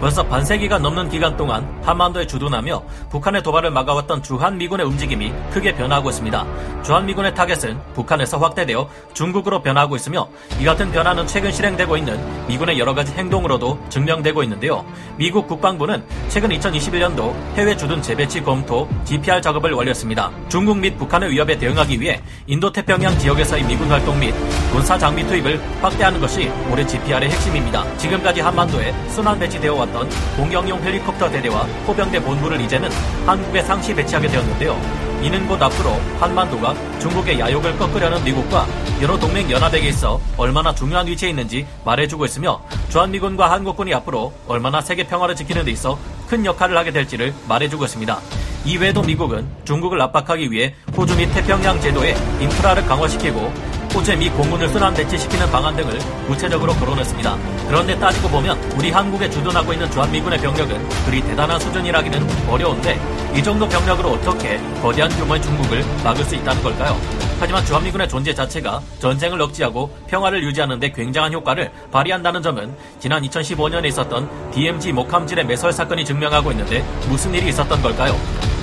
벌써 반세기가 넘는 기간 동안 한반도에 주둔하며 북한의 도발을 막아왔던 주한미군의 움직임이 크게 변하고 있습니다. 주한미군의 타겟은 북한에서 확대되어 중국으로 변하고 있으며 이 같은 변화는 최근 실행되고 있는 미군의 여러 가지 행동으로도 증명되고 있는데요. 미국 국방부는 최근 2021년도 해외 주둔 재배치 검토 GPR 작업을 완료했습니다. 중국 및 북한의 위협에 대응하기 위해 인도태평양 지역에서의 미군 활동 및 군사 장비 투입을 확대하는 것이 올해 GPR의 핵심입니다. 지금까지 한반도에 순환 배치되어 왔던 공격용 헬리콥터 대대와 포병대 본부를 이제는 한국에 상시 배치하게 되었는데요. 이는 곧 앞으로 한반도가 중국의 야욕을 꺾으려는 미국과 여러 동맹 연합에게 있어 얼마나 중요한 위치에 있는지 말해주고 있으며 주한미군과 한국군이 앞으로 얼마나 세계 평화를 지키는 데 있어 큰 역할을 하게 될지를 말해주고 있습니다. 이외에도 미국은 중국을 압박하기 위해 호주 및 태평양 제도의 인프라를 강화시키고 호주의 미 공군을 순환 배치시키는 방안 등을 구체적으로 거론했습니다. 그런데 따지고 보면 우리 한국에 주둔하고 있는 주한미군의 병력은 그리 대단한 수준이라기는 어려운데 이 정도 병력으로 어떻게 거대한 규모의 중국을 막을 수 있다는 걸까요? 하지만 주한미군의 존재 자체가 전쟁을 억제하고 평화를 유지하는 데 굉장한 효과를 발휘한다는 점은 지난 2015년에 있었던 DMZ 목함질의 매설 사건이 증명하고 있는데 무슨 일이 있었던 걸까요?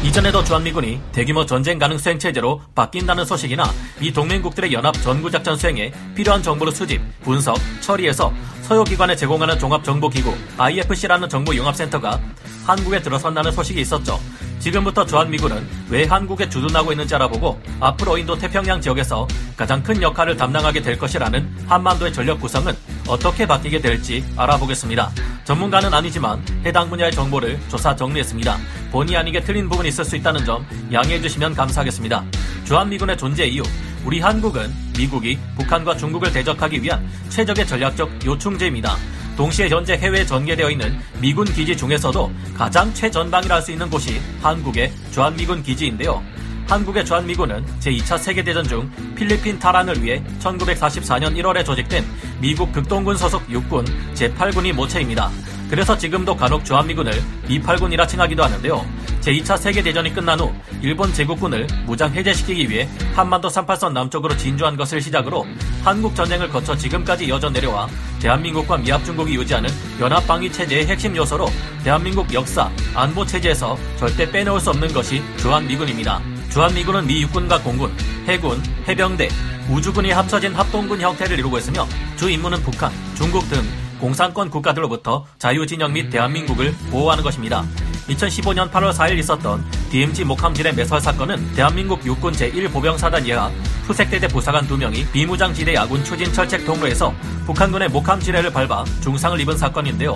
이전에도 주한미군이 대규모 전쟁 가능 수행 체제로 바뀐다는 소식이나 이 동맹국들의 연합 전구작전 수행에 필요한 정보를 수집, 분석, 처리해서 서요기관에 제공하는 종합정보기구 IFC라는 정보융합센터가 한국에 들어선다는 소식이 있었죠. 지금부터 주한미군은 왜 한국에 주둔하고 있는지 알아보고 앞으로 인도 태평양 지역에서 가장 큰 역할을 담당하게 될 것이라는 한반도의 전력 구성은 어떻게 바뀌게 될지 알아보겠습니다. 전문가는 아니지만 해당 분야의 정보를 조사 정리했습니다. 본의 아니게 틀린 부분이 있을 수 있다는 점 양해해 주시면 감사하겠습니다. 주한미군의 존재 이유 우리 한국은 미국이 북한과 중국을 대적하기 위한 최적의 전략적 요충지입니다. 동시에 현재 해외에 전개되어 있는 미군 기지 중에서도 가장 최전방이라 할 수 있는 곳이 한국의 주한미군 기지인데요. 한국의 주한미군은 제2차 세계대전 중 필리핀 탈환을 위해 1944년 1월에 조직된 미국 극동군 소속 육군 제8군이 모체입니다. 그래서 지금도 간혹 주한미군을 미8군이라 칭하기도 하는데요. 제2차 세계대전이 끝난 후 일본 제국군을 무장 해제시키기 위해 한반도 38선 남쪽으로 진주한 것을 시작으로 한국 전쟁을 거쳐 지금까지 이어져 내려와 대한민국과 미합중국이 유지하는 연합방위 체제의 핵심 요소로 대한민국 역사, 안보 체제에서 절대 빼놓을 수 없는 것이 주한미군입니다. 주한미군은 미 육군과 공군, 해군, 해병대, 우주군이 합쳐진 합동군 형태를 이루고 있으며 주 임무는 북한, 중국 등 공산권 국가들로부터 자유진영 및 대한민국을 보호하는 것입니다. 2015년 8월 4일 있었던 DMZ 목함질의 매설 사건은 대한민국 육군 제1보병사단 예하 후색대대 부사관 2명이 비무장지대 야군 추진 철책 통로에서 북한군의 목함지뢰를 밟아 중상을 입은 사건인데요.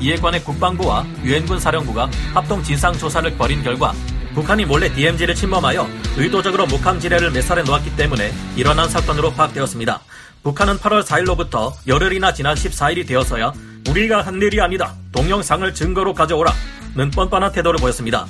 이에 관해 국방부와 유엔군 사령부가 합동 진상조사를 벌인 결과 북한이 몰래 DMZ를 침범하여 의도적으로 목함지뢰를 매설해 놓았기 때문에 일어난 사건으로 파악되었습니다. 북한은 8월 4일로부터 열흘이나 지난 14일이 되어서야 우리가 한 일이 아니다. 동영상을 증거로 가져오라. 는 뻔뻔한 태도를 보였습니다.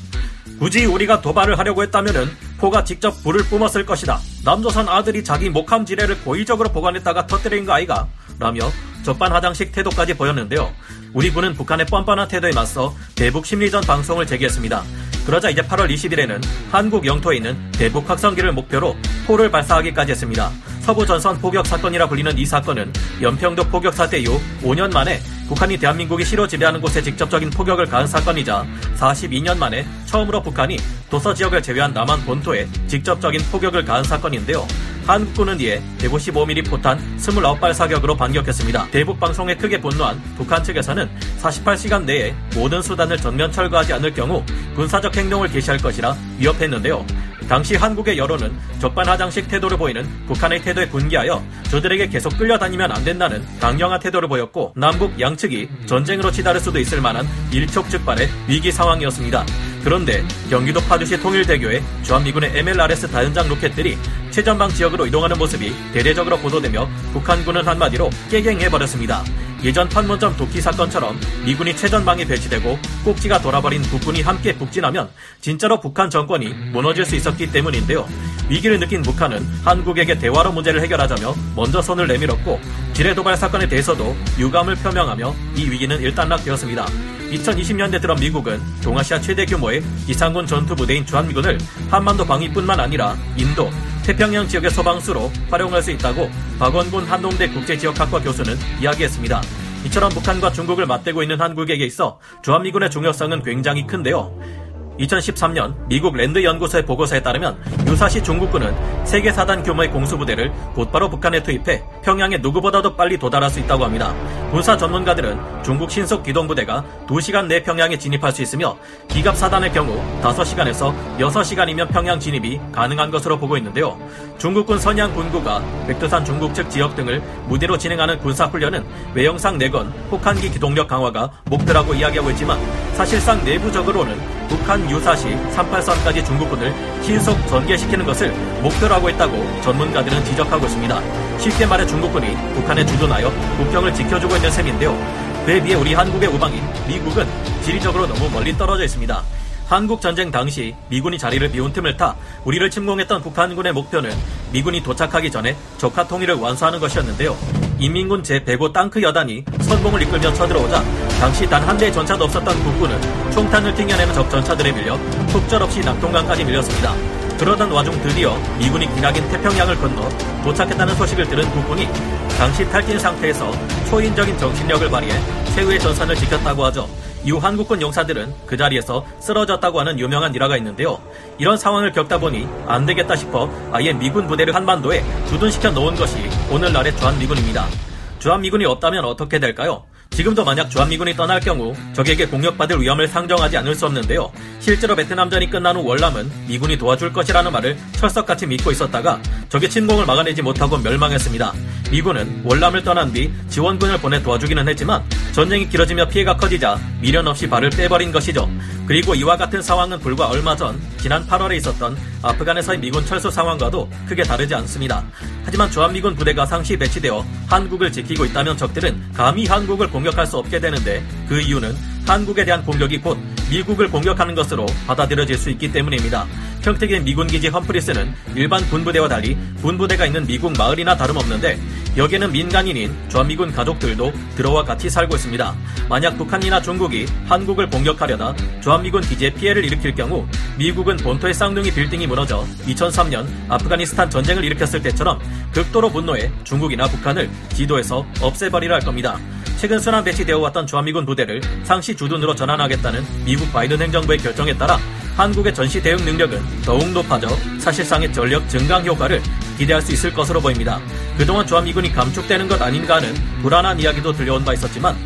굳이 우리가 도발을 하려고 했다면은 포가 직접 불을 뿜었을 것이다. 남조선 아들이 자기 목함 지뢰를 고의적으로 보관했다가 터뜨린 거 아이가? 라며 적반하장식 태도까지 보였는데요. 우리 군은 북한의 뻔뻔한 태도에 맞서 대북 심리전 방송을 제기했습니다. 그러자 이제 8월 20일에는 한국 영토에 있는 대북 확성기를 목표로 포를 발사하기까지 했습니다. 서부 전선 포격 사건이라 불리는 이 사건은 연평도 포격 사태 이후 5년 만에 북한이 대한민국이 실어 지배하는 곳에 직접적인 포격을 가한 사건이자 42년 만에 처음으로 북한이 도서 지역을 제외한 남한 본토에 직접적인 포격을 가한 사건인데요. 한국군은 이에 155mm 포탄 29발 사격으로 반격했습니다. 대북 방송에 크게 분노한 북한 측에서는 48시간 내에 모든 수단을 전면 철거하지 않을 경우 군사적 행동을 개시할 것이라 위협했는데요. 당시 한국의 여론은 적반하장식 태도를 보이는 북한의 태도에 분개하여 저들에게 계속 끌려다니면 안 된다는 강경한 태도를 보였고 남북 양측이 전쟁으로 치달을 수도 있을 만한 일촉즉발의 위기 상황이었습니다. 그런데 경기도 파주시 통일대교에 주한미군의 MLRS 다연장 로켓들이 최전방 지역으로 이동하는 모습이 대대적으로 보도되며 북한군은 한마디로 깨갱해버렸습니다. 예전 판문점 도끼 사건처럼 미군이 최전방에 배치되고 꼭지가 돌아버린 북군이 함께 북진하면 진짜로 북한 정권이 무너질 수 있었기 때문인데요. 위기를 느낀 북한은 한국에게 대화로 문제를 해결하자며 먼저 손을 내밀었고 지뢰 도발 사건에 대해서도 유감을 표명하며 이 위기는 일단락되었습니다. 2020년대 들어 미국은 동아시아 최대 규모의 기상군 전투 부대인 주한미군을 한반도 방위뿐만 아니라 인도, 태평양 지역의 소방수로 활용할 수 있다고 박원곤 한동대 국제지역학과 교수는 이야기했습니다. 이처럼 북한과 중국을 맞대고 있는 한국에게 있어 주한미군의 중요성은 굉장히 큰데요. 2013년 미국 랜드 연구소의 보고서에 따르면 유사시 중국군은 세계 사단 규모의 공수부대를 곧바로 북한에 투입해 평양에 누구보다도 빨리 도달할 수 있다고 합니다. 군사 전문가들은 중국 신속 기동부대가 2시간 내 평양에 진입할 수 있으며 기갑 사단의 경우 5시간에서 6시간이면 평양 진입이 가능한 것으로 보고 있는데요. 중국군 선양 군구가 백두산 중국 측 지역 등을 무대로 진행하는 군사 훈련은 외형상 내건 혹한기 기동력 강화가 목표라고 이야기하고 있지만 사실상 내부적으로는 북한 유사시 38선까지 중국군을 신속 전개시키는 것을 목표로 하고 있다고 전문가들은 지적하고 있습니다. 쉽게 말해 중국군이 북한에 주둔하여 국경을 지켜주고 있는 셈인데요. 그에 비해 우리 한국의 우방인 미국은 지리적으로 너무 멀리 떨어져 있습니다. 한국 전쟁 당시 미군이 자리를 비운 틈을 타 우리를 침공했던 북한군의 목표는 미군이 도착하기 전에 적화 통일을 완수하는 것이었는데요. 인민군 제105 땅크 여단이 선봉을 이끌며 쳐들어오자 당시 단 한 대의 전차도 없었던 국군은 총탄을 튕겨내는 적 전차들에 밀려 속절 없이 낙동강까지 밀렸습니다. 그러던 와중 드디어 미군이 기나긴 태평양을 건너 도착했다는 소식을 들은 국군이 당시 탈진 상태에서 초인적인 정신력을 발휘해 최후의 전선을 지켰다고 하죠. 이후 한국군 용사들은 그 자리에서 쓰러졌다고 하는 유명한 일화가 있는데요. 이런 상황을 겪다 보니 안 되겠다 싶어 아예 미군 부대를 한반도에 주둔시켜 놓은 것이 오늘날의 주한미군입니다. 주한미군이 없다면 어떻게 될까요? 지금도 만약 주한미군이 떠날 경우 적에게 공격받을 위험을 상정하지 않을 수 없는데요. 실제로 베트남전이 끝난 후 월남은 미군이 도와줄 것이라는 말을 철석같이 믿고 있었다가 적의 침공을 막아내지 못하고 멸망했습니다. 미군은 월남을 떠난 뒤 지원군을 보내 도와주기는 했지만 전쟁이 길어지며 피해가 커지자 미련 없이 발을 빼버린 것이죠. 그리고 이와 같은 상황은 불과 얼마 전 지난 8월에 있었던 아프간에서의 미군 철수 상황과도 크게 다르지 않습니다. 하지만 주한미군 부대가 상시 배치되어 한국을 지키고 있다면 적들은 감히 한국을 공격할 수 없게 되는데 그 이유는 한국에 대한 공격이 곧 미국을 공격하는 것으로 받아들여질 수 있기 때문입니다. 평택의 미군 기지 험프리스는 일반 군부대와 달리 군부대가 있는 미국 마을이나 다름없는데 여기에는 민간인인 주한미군 가족들도 들어와 같이 살고 있습니다. 만약 북한이나 중국이 한국을 공격하려다 주한미군 기지에 피해를 일으킬 경우 미국은 본토의 쌍둥이 빌딩이 무너져 2003년 아프가니스탄 전쟁을 일으켰을 때처럼 극도로 분노해 중국이나 북한을 지도에서 없애버리려 할 겁니다. 최근 순환 배치되어 왔던 주한미군 부대를 상시 주둔으로 전환하겠다는 미국 바이든 행정부의 결정에 따라 한국의 전시 대응 능력은 더욱 높아져 사실상의 전력 증강 효과를 기대할 수 있을 것으로 보입니다. 그동안 주한미군이 감축되는 것 아닌가 하는 불안한 이야기도 들려온 바 있었지만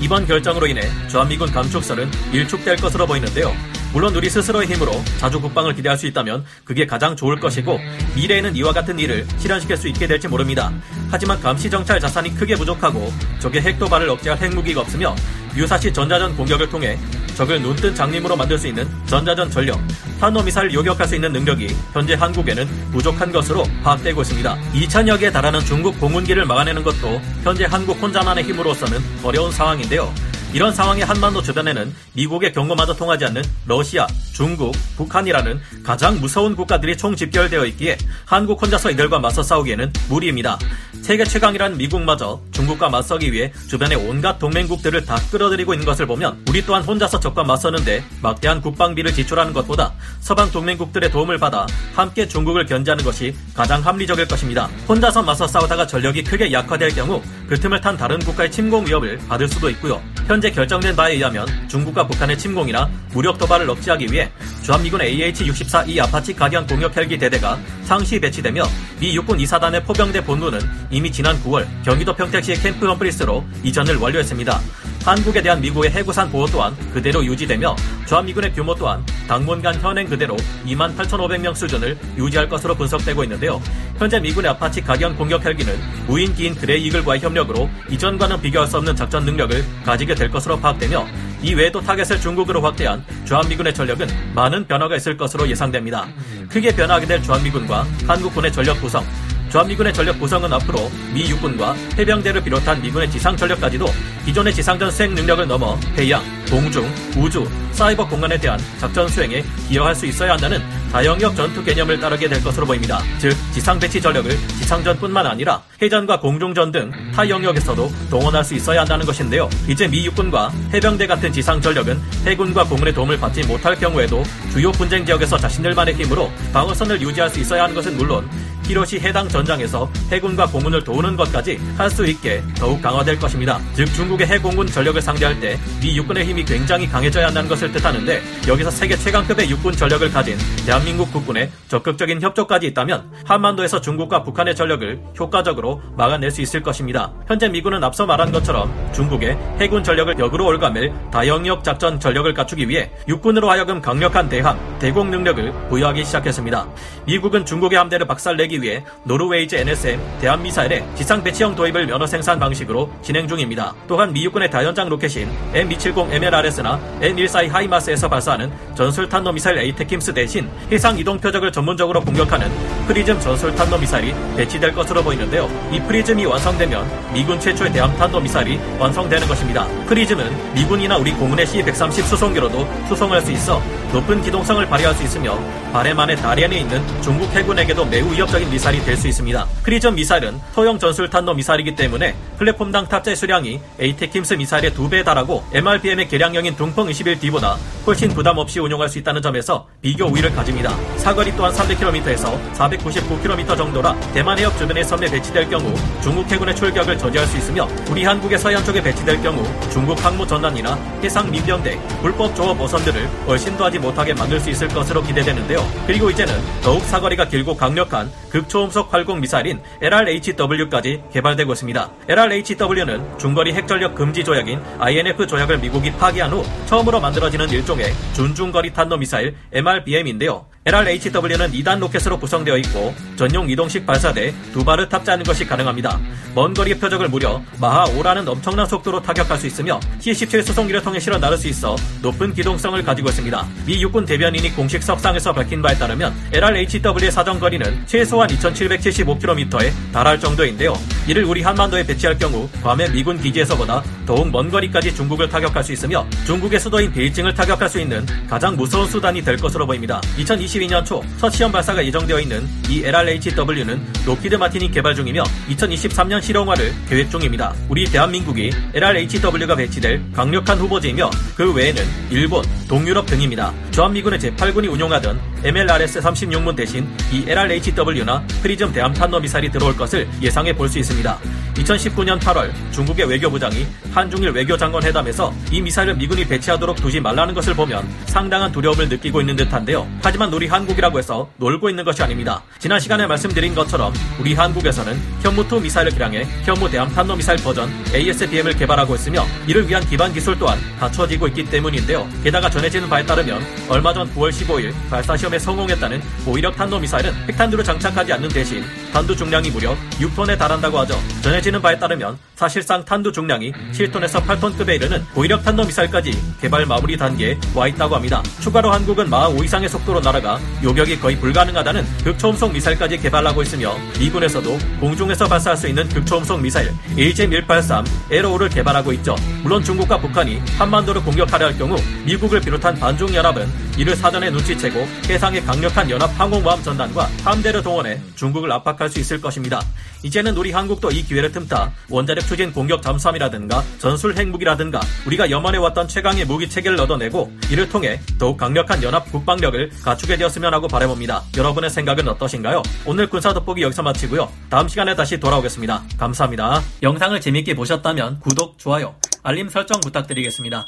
이번 결정으로 인해 주한미군 감축설은 일축될 것으로 보이는데요. 물론 우리 스스로의 힘으로 자주 국방을 기대할 수 있다면 그게 가장 좋을 것이고 미래에는 이와 같은 일을 실현시킬 수 있게 될지 모릅니다. 하지만 감시 정찰 자산이 크게 부족하고 적의 핵 도발을 억제할 핵무기가 없으며 유사시 전자전 공격을 통해 적을 눈뜬 장님으로 만들 수 있는 전자전 전력, 탄도미사를 요격할 수 있는 능력이 현재 한국에는 부족한 것으로 파악되고 있습니다. 2천여 개에 달하는 중국 공군기를 막아내는 것도 현재 한국 혼자만의 힘으로서는 어려운 상황인데요. 이런 상황의 한반도 주변에는 미국의 경고마저 통하지 않는 러시아, 중국, 북한이라는 가장 무서운 국가들이 총집결되어 있기에 한국 혼자서 이들과 맞서 싸우기에는 무리입니다. 세계 최강이라는 미국마저 중국과 맞서기 위해 주변의 온갖 동맹국들을 다 끌어들이고 있는 것을 보면 우리 또한 혼자서 적과 맞서는데 막대한 국방비를 지출하는 것보다 서방 동맹국들의 도움을 받아 함께 중국을 견제하는 것이 가장 합리적일 것입니다. 혼자서 맞서 싸우다가 전력이 크게 약화될 경우 그 틈을 탄 다른 국가의 침공 위협을 받을 수도 있고요. 현재 결정된 바에 의하면 중국과 북한의 침공이나 무력 도발을 억제하기 위해 주한미군 AH-64E 아파치 가디언 공격 헬기 대대가 상시 배치되며 미 육군 이사단의 포병대 본부는 이미 지난 9월 경기도 평택시의 캠프 험프리스로 이전을 완료했습니다. 한국에 대한 미국의 핵우산 보호 또한 그대로 유지되며 주한미군의 규모 또한 당분간 현행 그대로 2만 8,500명 수준을 유지할 것으로 분석되고 있는데요. 현재 미군의 아파치 가디언 공격 헬기는 무인 기인 그레이 이글과의 협력으로 이전과는 비교할 수 없는 작전 능력을 가지게 될 것으로 파악되며 이 외에도 타겟을 중국으로 확대한 주한미군의 전력은 많은 변화가 있을 것으로 예상됩니다. 크게 변화하게 될 주한미군과 한국군의 전력 구성, 주한미군의 전력 구성은 앞으로 미 육군과 해병대를 비롯한 미군의 지상 전력까지도 기존의 지상전 수행 능력을 넘어 해양, 공중, 우주, 사이버 공간에 대한 작전 수행에 기여할 수 있어야 한다는 다영역 전투 개념을 따르게 될 것으로 보입니다. 즉 지상 배치 전력을 지상전뿐만 아니라 해전과 공중전 등 타 영역에서도 동원할 수 있어야 한다는 것인데요. 이제 미 육군과 해병대 같은 지상 전력은 해군과 공군의 도움을 받지 못할 경우에도 주요 분쟁 지역에서 자신들만의 힘으로 방어선을 유지할 수 있어야 하는 것은 물론 히로시 해당 전장에서 해군과 공군을 도우는 것까지 할 수 있게 더욱 강화될 것입니다. 즉 중국의 해공군 전력을 상대할 때 미 육군의 힘이 굉장히 강해져야 한다는 것을 뜻하는데 여기서 세계 최강급의 육군 전력을 가진 대한민국 국군의 적극적인 협조까지 있다면 한반도에서 중국과 북한의 전력을 효과적으로 막아낼 수 있을 것입니다. 현재 미군은 앞서 말한 것처럼 중국의 해군 전력을 역으로 옭아맬 다영역 작전 전력을 갖추기 위해 육군으로 하여금 강력한 대함, 대공 능력을 부여하기 시작했습니다. 미국은 중국의 함대를 박살내기 위해 노르웨이제 NSM 대함미사일의 지상 배치형 도입을 면허 생산 방식으로 진행 중입니다. 또한 미 육군의 다연장 로켓인 M270 MLRS나 M142 하이마스에서 발사하는 전술 탄도 미사일 에이테킴스 대신 해상 이동 표적을 전문적으로 공격하는 프리즘 전술 탄도 미사일이 배치될 것으로 보이는데요. 이 프리즘이 완성되면 미군 최초의 대함 탄도 미사일이 완성되는 것입니다. 프리즘은 미군이나 우리 공군의 C-130 수송기로도 수송할 수 있어 높은 기동성을 발휘할 수 있으며 발해만의 다롄 안에 있는 중국 해군에게도 매우 위협적인 미사일이 될 수 있습니다. 프리즘 미사일은 소형 전술탄도 미사일이기 때문에 플랫폼당 탑재 수량이 에이테킴스 미사일의 두 배에 달하고 MRBM의 개량형인 둥펑 21D보다 훨씬 부담 없이 운용할 수 있다는 점에서 비교 우위를 가집니다. 사거리 또한 300km에서 499km 정도라 대만 해협 주변에 섬에 배치될 경우 중국 해군의 출격을 저지할 수 있으며 우리 한국의 서해안 쪽에 배치될 경우 중국 항모 전단이나 해상 민병대, 불법 조업 어선들을 얼씬도 하지 못하게 만들 수 있을 것으로 기대되는데요. 그리고 이제는 더욱 사거리가 길고 강력한 극초음속 활공 미사일인 LRHW까지 개발되고 있습니다. LRHW는 중거리 핵전력 금지 조약인 INF 조약을 미국이 파기한 후 처음으로 만들어지는 일종의 준중거리 탄도 미사일 MRBM인데요. LRHW는 2단 로켓으로 구성되어 있고 전용 이동식 발사대 두 발을 탑재하는 것이 가능합니다. 먼 거리의 표적을 무려 마하 5라는 엄청난 속도로 타격할 수 있으며 C-17 수송기를 통해 실어 나를 수 있어 높은 기동성을 가지고 있습니다. 미 육군 대변인이 공식 석상에서 밝힌 바에 따르면 LRHW의 사정 거리는 최소한 2775km에 달할 정도인데요. 이를 우리 한반도에 배치할 경우 괌의 미군 기지에서보다 더욱 먼 거리까지 중국을 타격할 수 있으며 중국의 수도인 베이징을 타격할 수 있는 가장 무서운 수단이 될 것으로 보입니다. 2022년 초 첫 시험 발사가 예정되어 있는 이 LRHW는 록히드 마틴이 개발 중이며 2023년 실용화를 계획 중입니다. 우리 대한민국이 LRHW가 배치될 강력한 후보지이며 그 외에는 일본, 동유럽 등입니다. 주한미군의 제8군이 운용하던 MLRS 36문 대신 이 LRHW나 PrSM 대함 탄도 미사일이 들어올 것을 예상해 볼 수 있습니다. 2019년 8월 중국의 외교부장이 한중일 외교장관 회담에서 이 미사일을 미군이 배치하도록 두지 말라는 것을 보면 상당한 두려움을 느끼고 있는 듯한데요. 하지만 우리 한국이라고 해서 놀고 있는 것이 아닙니다. 지난 시간에 말씀드린 것처럼 우리 한국에서는 현무2 미사일을 기량해 현무 대함 탄도 미사일 버전 ASBM을 개발하고 있으며 이를 위한 기반 기술 또한 갖춰지고 있기 때문인데요. 게다가 전해지는 바에 따르면 얼마 전 9월 15일 발사 시험 에 성공했다는 고위력 탄도 미사일은 핵탄두를 장착하지 않는 대신 탄두 중량이 무려 6톤에 달한다고 하죠. 전해지는 바에 따르면 사실상 탄두 중량이 7톤에서 8톤급에 이르는 고위력 탄도 미사일까지 개발 마무리 단계에 와 있다고 합니다. 추가로 한국은 마하 5 이상의 속도로 날아가 요격이 거의 불가능하다는 극초음속 미사일까지 개발하고 있으며 미군에서도 공중에서 발사할 수 있는 극초음속 미사일 AGM-183 에로우를 개발하고 있죠. 물론 중국과 북한이 한반도를 공격하려 할 경우 미국을 비롯한 반중 연합은 이를 사전에 눈치채고 해상의 강력한 연합 항공모함 전단과 함대를 동원해 중국을 압박할 수 있을 것입니다. 이제는 우리 한국도 이 기회를 틈타 원자력 추진 공격 잠수함이라든가 전술 핵무기라든가 우리가 염원해왔던 최강의 무기 체계를 얻어내고 이를 통해 더욱 강력한 연합 국방력을 갖추게 되었으면 하고 바라봅니다. 여러분의 생각은 어떠신가요? 오늘 군사 돋보기 여기서 마치고요. 다음 시간에 다시 돌아오겠습니다. 감사합니다. 영상을 재밌게 보셨다면 구독, 좋아요, 알림 설정 부탁드리겠습니다.